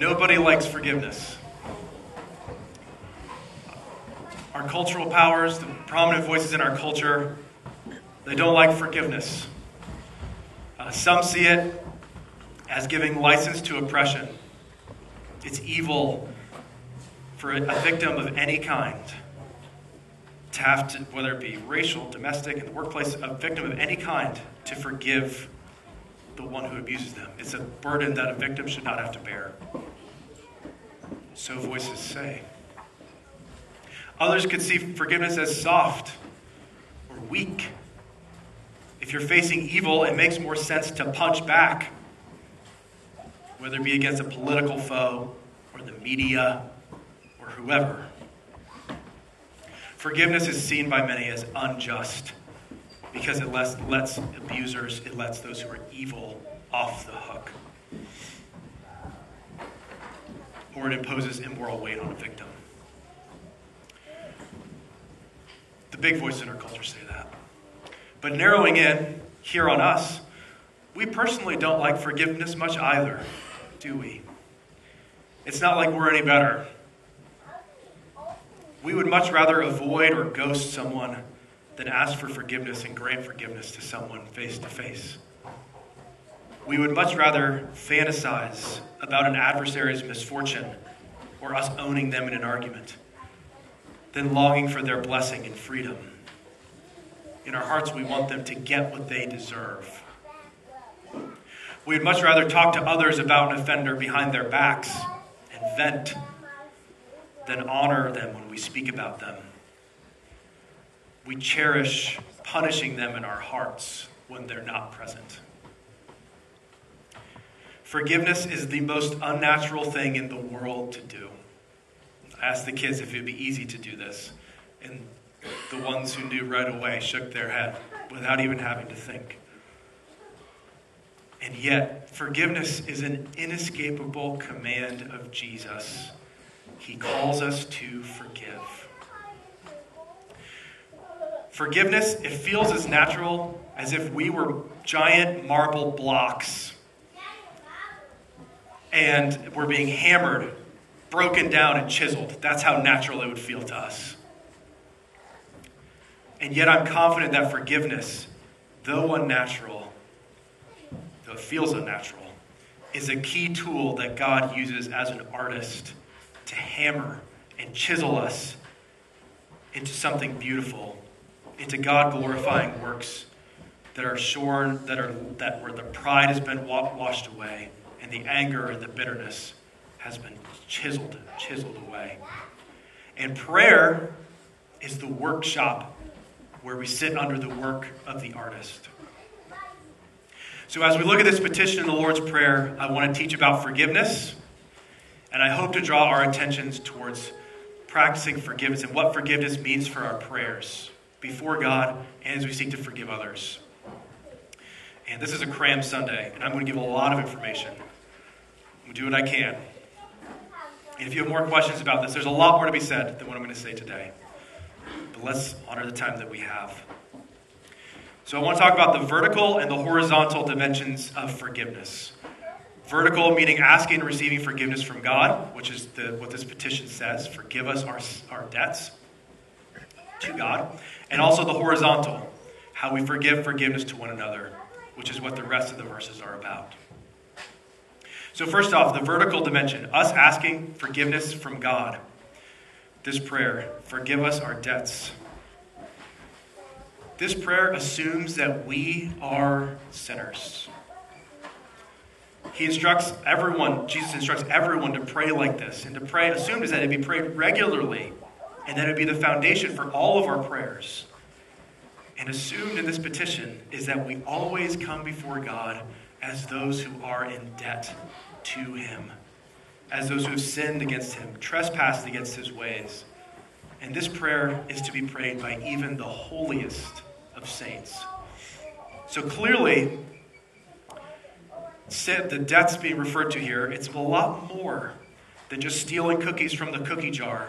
Nobody likes forgiveness. Our cultural powers, the prominent voices in our culture, they don't like forgiveness. Uh, some see it as giving license to oppression. It's evil for a, a victim of any kind to have to, whether it be racial, domestic, in the workplace, a victim of any kind, to forgive the one who abuses them. It's a burden that a victim should not have to bear. So voices say. Others could see forgiveness as soft or weak. If you're facing evil, it makes more sense to punch back, whether it be against a political foe or the media or whoever. Forgiveness is seen by many as unjust because it lets, lets abusers, it lets those who are evil off the hook. Or it imposes immoral weight on a victim. The big voices in our culture say that. But narrowing in here on us, we personally don't like forgiveness much either, do we? It's not like we're any better. We would much rather avoid or ghost someone than ask for forgiveness and grant forgiveness to someone face to face. We would much rather fantasize about an adversary's misfortune or us owning them in an argument than longing for their blessing and freedom. In our hearts, we want them to get what they deserve. We'd much rather talk to others about an offender behind their backs and vent than honor them when we speak about them. We cherish punishing them in our hearts when they're not present. Forgiveness is the most unnatural thing in the world to do. I asked the kids if it would be easy to do this, and the ones who knew right away shook their head without even having to think. And yet, forgiveness is an inescapable command of Jesus. He calls us to forgive. Forgiveness, it feels as natural as if we were giant marble blocks and we're being hammered, broken down, and chiseled. That's how natural it would feel to us. And yet, I'm confident that forgiveness, though unnatural, though it feels unnatural, is a key tool that God uses as an artist to hammer and chisel us into something beautiful, into God glorifying works that are shorn, that are that where the pride has been washed away, and the anger and the bitterness has been chiseled, chiseled away. And prayer is the workshop where we sit under the work of the artist. So, as we look at this petition in the Lord's Prayer, I want to teach about forgiveness, and I hope to draw our attentions towards practicing forgiveness and what forgiveness means for our prayers before God and as we seek to forgive others. And this is a cram Sunday, and I'm going to give a lot of information. I'm going to do what I can. And if you have more questions about this, there's a lot more to be said than what I'm going to say today. But let's honor the time that we have. So I want to talk about the vertical and the horizontal dimensions of forgiveness. Vertical meaning asking and receiving forgiveness from God, which is the, what this petition says forgive us our, our debts to God. And also the horizontal, how we forgive forgiveness to one another, which is what the rest of the verses are about. So, first off, the vertical dimension, us asking forgiveness from God. This prayer, forgive us our debts. This prayer assumes that we are sinners. He instructs everyone, Jesus instructs everyone to pray like this. And to pray, assumed is that it be prayed regularly and that it be the foundation for all of our prayers. And assumed in this petition is that we always come before God as those who are in debt to him, as those who have sinned against him, trespassed against his ways. And this prayer is to be prayed by even the holiest of saints. So clearly, the debts being referred to here, it's a lot more than just stealing cookies from the cookie jar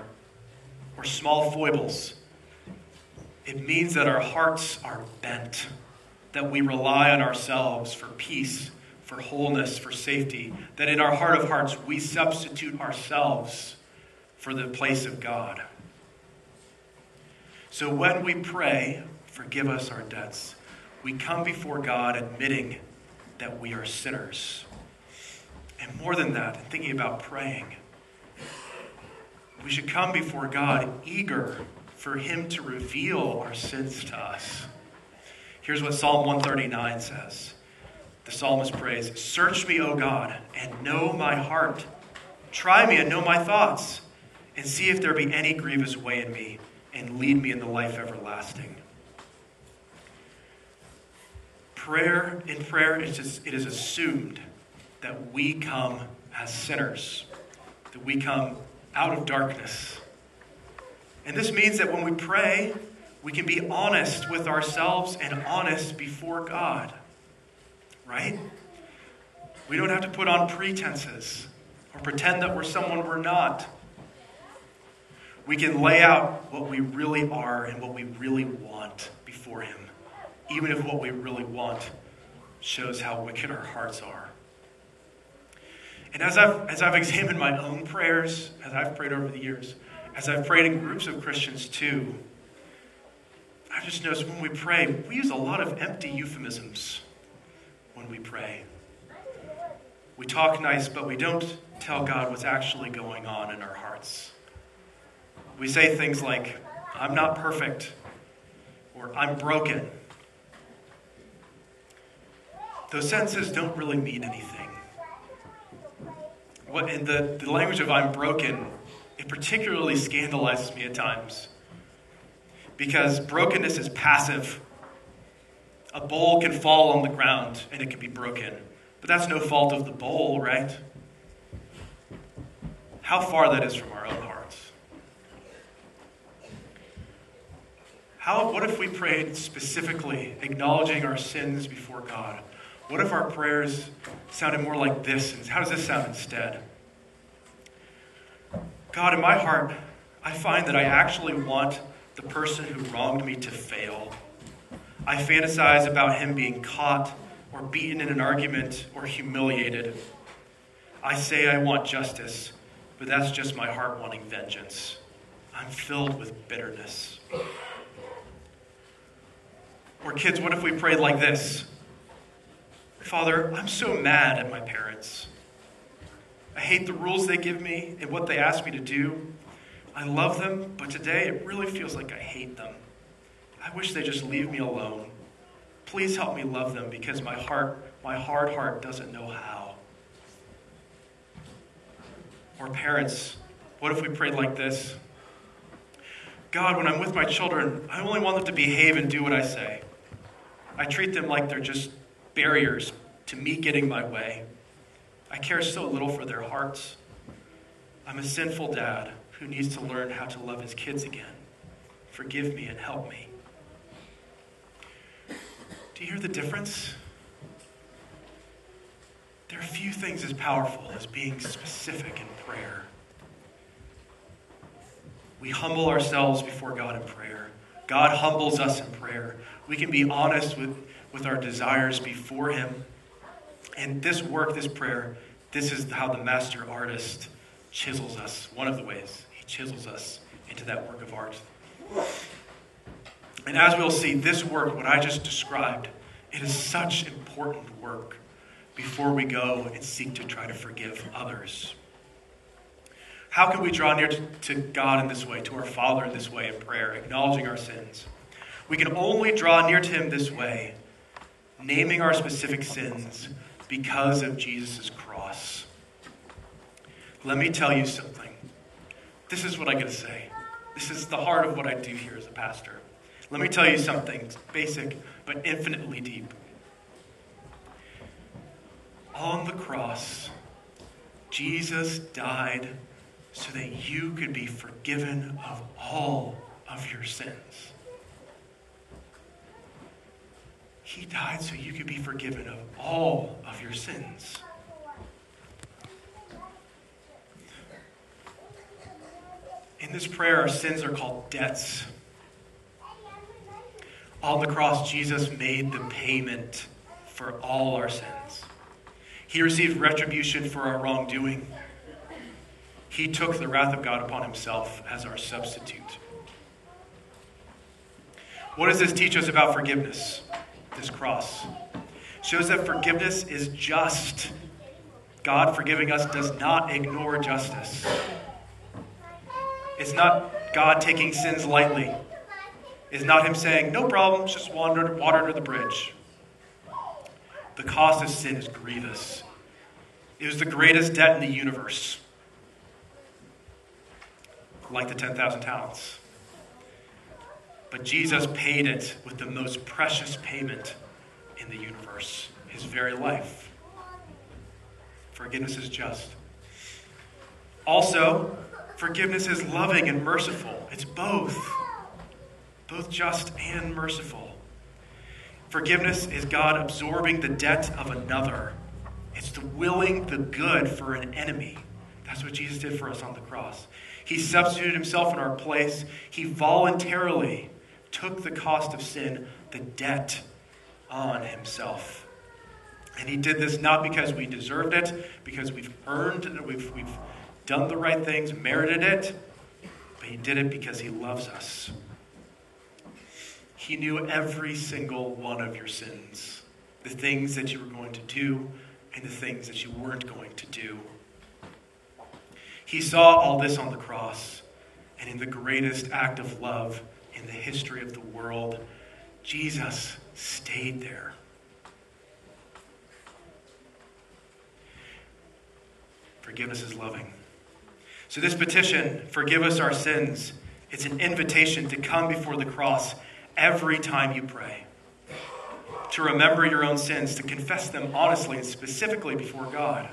or small foibles. It means that our hearts are bent, that we rely on ourselves for peace for wholeness, for safety, that in our heart of hearts we substitute ourselves for the place of God. So when we pray, forgive us our debts, we come before God admitting that we are sinners. And more than that, thinking about praying, we should come before God eager for Him to reveal our sins to us. Here's what Psalm 139 says the psalmist prays Search me, O God, and know my heart. Try me and know my thoughts, and see if there be any grievous way in me, and lead me in the life everlasting. Prayer, in prayer, it is, it is assumed that we come as sinners, that we come out of darkness. And this means that when we pray, we can be honest with ourselves and honest before God right? We don't have to put on pretenses or pretend that we're someone we're not. We can lay out what we really are and what we really want before Him, even if what we really want shows how wicked our hearts are. And as I've, as I've examined my own prayers, as I've prayed over the years, as I've prayed in groups of Christians too, I've just noticed when we pray, we use a lot of empty euphemisms when we pray. We talk nice, but we don't tell God what's actually going on in our hearts. We say things like, I'm not perfect, or I'm broken. Those sentences don't really mean anything. What, in the, the language of I'm broken, it particularly scandalizes me at times. Because brokenness is passive a bowl can fall on the ground and it can be broken. But that's no fault of the bowl, right? How far that is from our own hearts. How, what if we prayed specifically, acknowledging our sins before God? What if our prayers sounded more like this? How does this sound instead? God, in my heart, I find that I actually want the person who wronged me to fail I fantasize about him being caught or beaten in an argument or humiliated. I say I want justice, but that's just my heart wanting vengeance. I'm filled with bitterness. Or, kids, what if we prayed like this? Father, I'm so mad at my parents. I hate the rules they give me and what they ask me to do. I love them, but today it really feels like I hate them. I wish they just leave me alone. Please help me love them because my heart, my hard heart doesn't know how. Or parents, what if we prayed like this? God, when I'm with my children, I only want them to behave and do what I say. I treat them like they're just barriers to me getting my way. I care so little for their hearts. I'm a sinful dad who needs to learn how to love his kids again. Forgive me and help me. Do you hear the difference? There are few things as powerful as being specific in prayer. We humble ourselves before God in prayer. God humbles us in prayer. We can be honest with, with our desires before Him. And this work, this prayer, this is how the master artist chisels us. One of the ways he chisels us into that work of art. And as we'll see, this work, what I just described, it is such important work before we go and seek to try to forgive others. How can we draw near to God in this way, to our Father in this way in prayer, acknowledging our sins? We can only draw near to Him this way, naming our specific sins because of Jesus' cross. Let me tell you something. This is what I to say. This is the heart of what I do here as a pastor. Let me tell you something basic but infinitely deep. On the cross, Jesus died so that you could be forgiven of all of your sins. He died so you could be forgiven of all of your sins. In this prayer, our sins are called debts. On the cross, Jesus made the payment for all our sins. He received retribution for our wrongdoing. He took the wrath of God upon himself as our substitute. What does this teach us about forgiveness? This cross shows that forgiveness is just. God forgiving us does not ignore justice. It's not God taking sins lightly. It's not Him saying, no problem, just water, water under the bridge. The cost of sin is grievous. It was the greatest debt in the universe, like the 10,000 talents. But Jesus paid it with the most precious payment in the universe his very life. Forgiveness is just. Also, forgiveness is loving and merciful. It's both, both just and merciful. Forgiveness is God absorbing the debt of another. It's the willing the good for an enemy. That's what Jesus did for us on the cross. He substituted himself in our place. He voluntarily took the cost of sin, the debt, on himself. And he did this not because we deserved it, because we've earned it, we've, we've done the right things, merited it, but he did it because he loves us. He knew every single one of your sins, the things that you were going to do and the things that you weren't going to do. He saw all this on the cross, and in the greatest act of love in the history of the world, Jesus stayed there. Forgiveness is loving. So, this petition, forgive us our sins, it's an invitation to come before the cross every time you pray. To remember your own sins, to confess them honestly and specifically before God.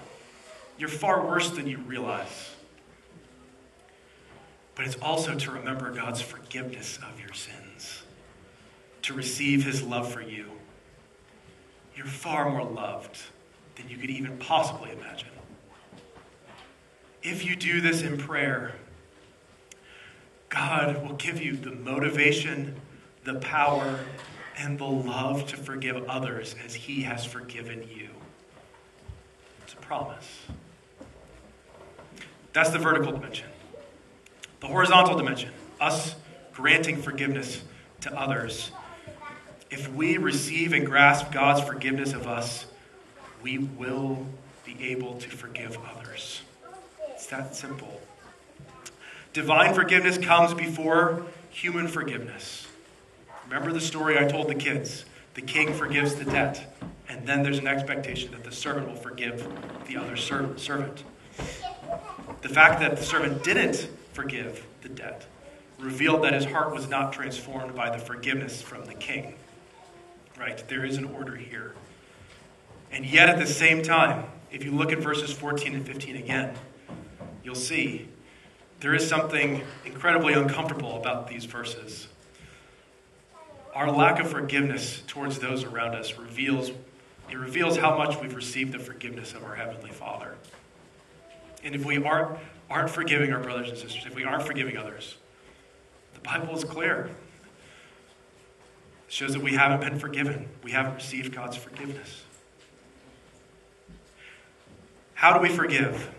You're far worse than you realize. But it's also to remember God's forgiveness of your sins, to receive his love for you. You're far more loved than you could even possibly imagine. If you do this in prayer, God will give you the motivation, the power, and the love to forgive others as He has forgiven you. It's a promise. That's the vertical dimension. The horizontal dimension, us granting forgiveness to others. If we receive and grasp God's forgiveness of us, we will be able to forgive others. It's that simple. Divine forgiveness comes before human forgiveness. Remember the story I told the kids? The king forgives the debt, and then there's an expectation that the servant will forgive the other servant. The fact that the servant didn't forgive the debt revealed that his heart was not transformed by the forgiveness from the king. Right? There is an order here. And yet, at the same time, if you look at verses 14 and 15 again, you'll see there is something incredibly uncomfortable about these verses. Our lack of forgiveness towards those around us reveals it reveals how much we've received the forgiveness of our heavenly Father. And if we aren't aren't forgiving our brothers and sisters, if we aren't forgiving others, the Bible is clear. It shows that we haven't been forgiven. We haven't received God's forgiveness. How do we forgive?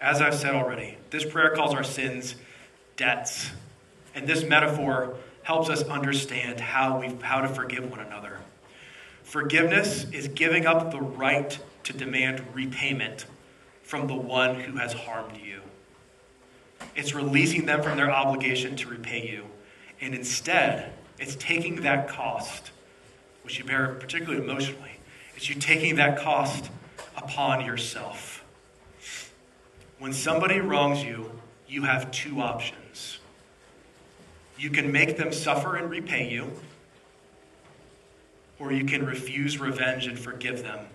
As I've said already, this prayer calls our sins debts. And this metaphor helps us understand how, we how to forgive one another. Forgiveness is giving up the right to demand repayment from the one who has harmed you. It's releasing them from their obligation to repay you. And instead, it's taking that cost, which you bear particularly emotionally, it's you taking that cost upon yourself. When somebody wrongs you, you have two options. You can make them suffer and repay you, or you can refuse revenge and forgive them.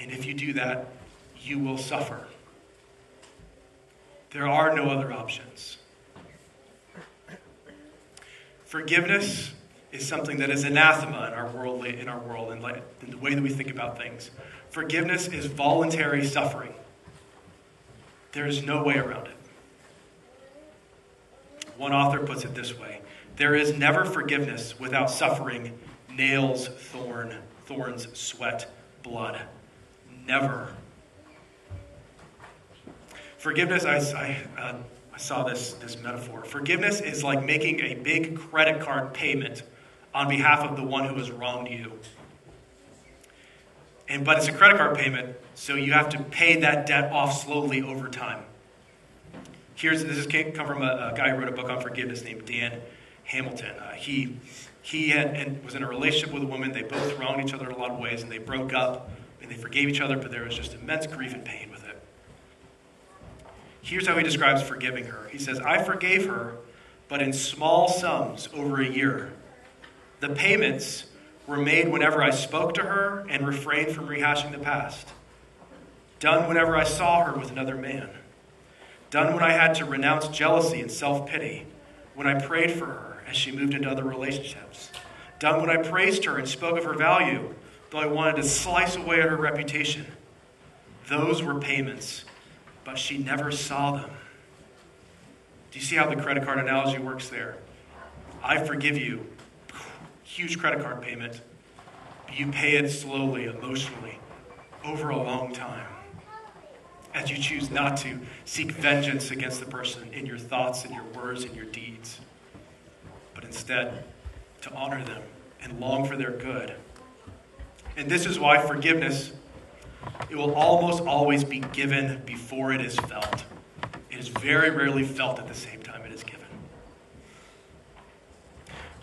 And if you do that, you will suffer. There are no other options. Forgiveness is something that is anathema in our world, in our world, and in the way that we think about things. Forgiveness is voluntary suffering. There is no way around it. One author puts it this way There is never forgiveness without suffering nails, thorn, thorns, sweat, blood. Never Forgiveness, I, I, uh, I saw this, this metaphor. Forgiveness is like making a big credit card payment on behalf of the one who has wronged you. And, but it's a credit card payment, so you have to pay that debt off slowly over time. Here's this is come from a, a guy who wrote a book on forgiveness named Dan Hamilton. Uh, he he had, and was in a relationship with a woman. They both wronged each other in a lot of ways, and they broke up and they forgave each other, but there was just immense grief and pain. Here's how he describes forgiving her. He says, "I forgave her, but in small sums over a year. The payments were made whenever I spoke to her and refrained from rehashing the past. Done whenever I saw her with another man. Done when I had to renounce jealousy and self pity, when I prayed for her as she moved into other relationships. Done when I praised her and spoke of her value, though I wanted to slice away at her reputation. Those were payments, but she never saw them. Do you see how the credit card analogy works there? I forgive you huge credit card payment. You pay it slowly, emotionally, over a long time. As you choose not to seek vengeance against the person in your thoughts and your words and your deeds, but instead to honor them and long for their good. And this is why forgiveness it will almost always be given before it is felt. It is very rarely felt at the same time it is given.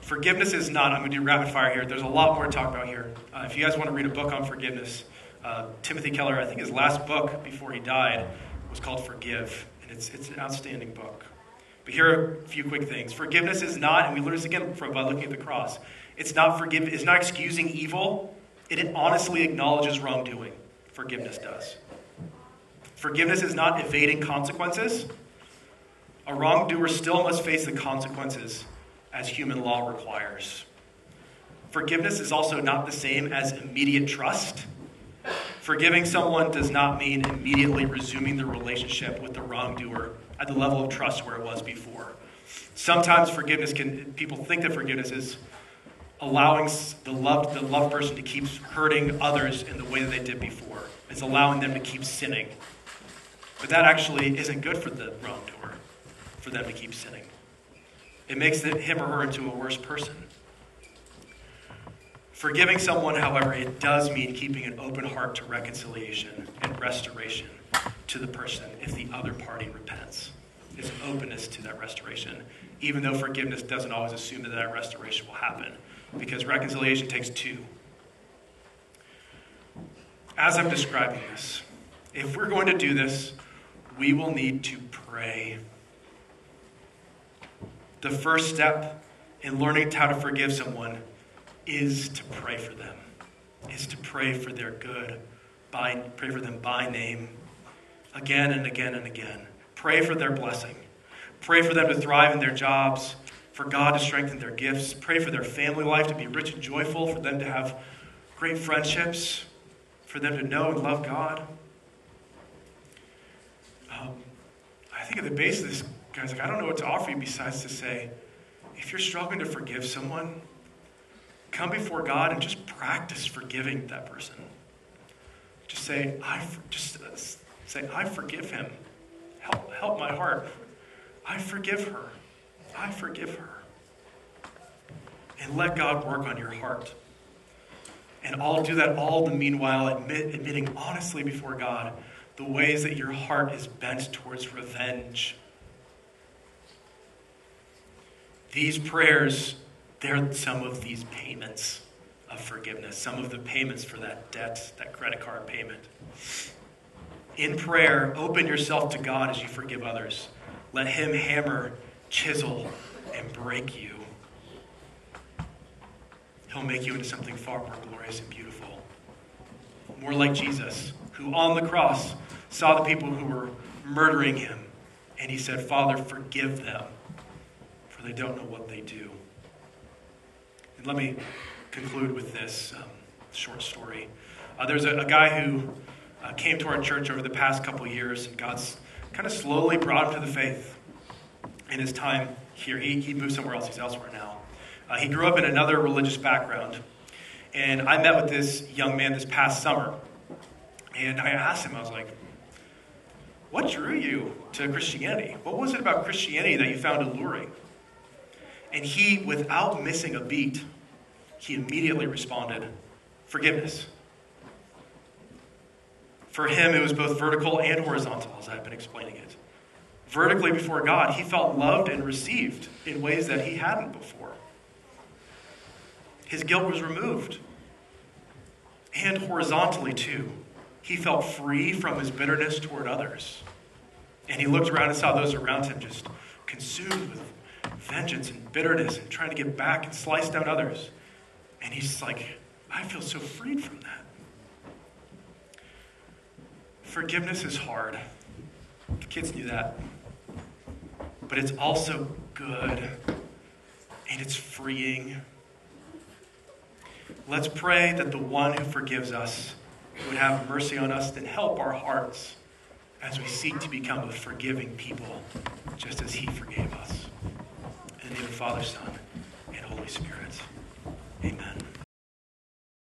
Forgiveness is not, I'm going to do rapid fire here. There's a lot more to talk about here. Uh, if you guys want to read a book on forgiveness, uh, Timothy Keller, I think his last book before he died was called Forgive, and it's, it's an outstanding book. But here are a few quick things. Forgiveness is not, and we learn this again from, by looking at the cross, it's not forgive, it's not excusing evil. It honestly acknowledges wrongdoing. Forgiveness does. Forgiveness is not evading consequences. A wrongdoer still must face the consequences as human law requires. Forgiveness is also not the same as immediate trust. Forgiving someone does not mean immediately resuming the relationship with the wrongdoer at the level of trust where it was before. Sometimes forgiveness can, people think that forgiveness is allowing the loved, the loved person to keep hurting others in the way that they did before. It's allowing them to keep sinning. But that actually isn't good for the wrongdoer, for them to keep sinning. It makes him or her into a worse person. Forgiving someone, however, it does mean keeping an open heart to reconciliation and restoration to the person if the other party repents. It's openness to that restoration, even though forgiveness doesn't always assume that that restoration will happen, because reconciliation takes two. As I'm describing this, if we're going to do this, we will need to pray the first step in learning how to forgive someone is to pray for them, is to pray for their good, by, pray for them by name, again and again and again. Pray for their blessing. Pray for them to thrive in their jobs, for God to strengthen their gifts. Pray for their family life to be rich and joyful, for them to have great friendships, for them to know and love God. Um, I think at the base of this Guys, like, I don't know what to offer you besides to say, if you're struggling to forgive someone, come before God and just practice forgiving that person. Just say, I just uh, say, I forgive him. Help, help my heart. I forgive her. I forgive her. And let God work on your heart. And I'll do that all the meanwhile, admit, admitting honestly before God the ways that your heart is bent towards revenge These prayers, they're some of these payments of forgiveness, some of the payments for that debt, that credit card payment. In prayer, open yourself to God as you forgive others. Let Him hammer, chisel, and break you. He'll make you into something far more glorious and beautiful. More like Jesus, who on the cross saw the people who were murdering him, and he said, Father, forgive them for they don't know what they do. And let me conclude with this um, short story. Uh, there's a, a, guy who uh, came to our church over the past couple years, and God's kind of slowly brought him to the faith in his time here. He, he moved somewhere else, he's elsewhere now. Uh, he grew up in another religious background. And I met with this young man this past summer. And I asked him, I was like, What drew you to Christianity? What was it about Christianity that you found alluring? And he, without missing a beat, he immediately responded, Forgiveness. For him, it was both vertical and horizontal, as I've been explaining it. Vertically before God, he felt loved and received in ways that he hadn't before. His guilt was removed. And horizontally, too, he felt free from his bitterness toward others. And he looked around and saw those around him just consumed with vengeance and bitterness and trying to get back and slice down others. And he's like, I feel so freed from that. Forgiveness is hard. The kids knew that. But it's also good and it's freeing. Let's pray that the one who forgives us would have mercy on us and help our hearts as we seek to become a forgiving people, just as he forgave us. In the name of the Father, Son, and Holy Spirit.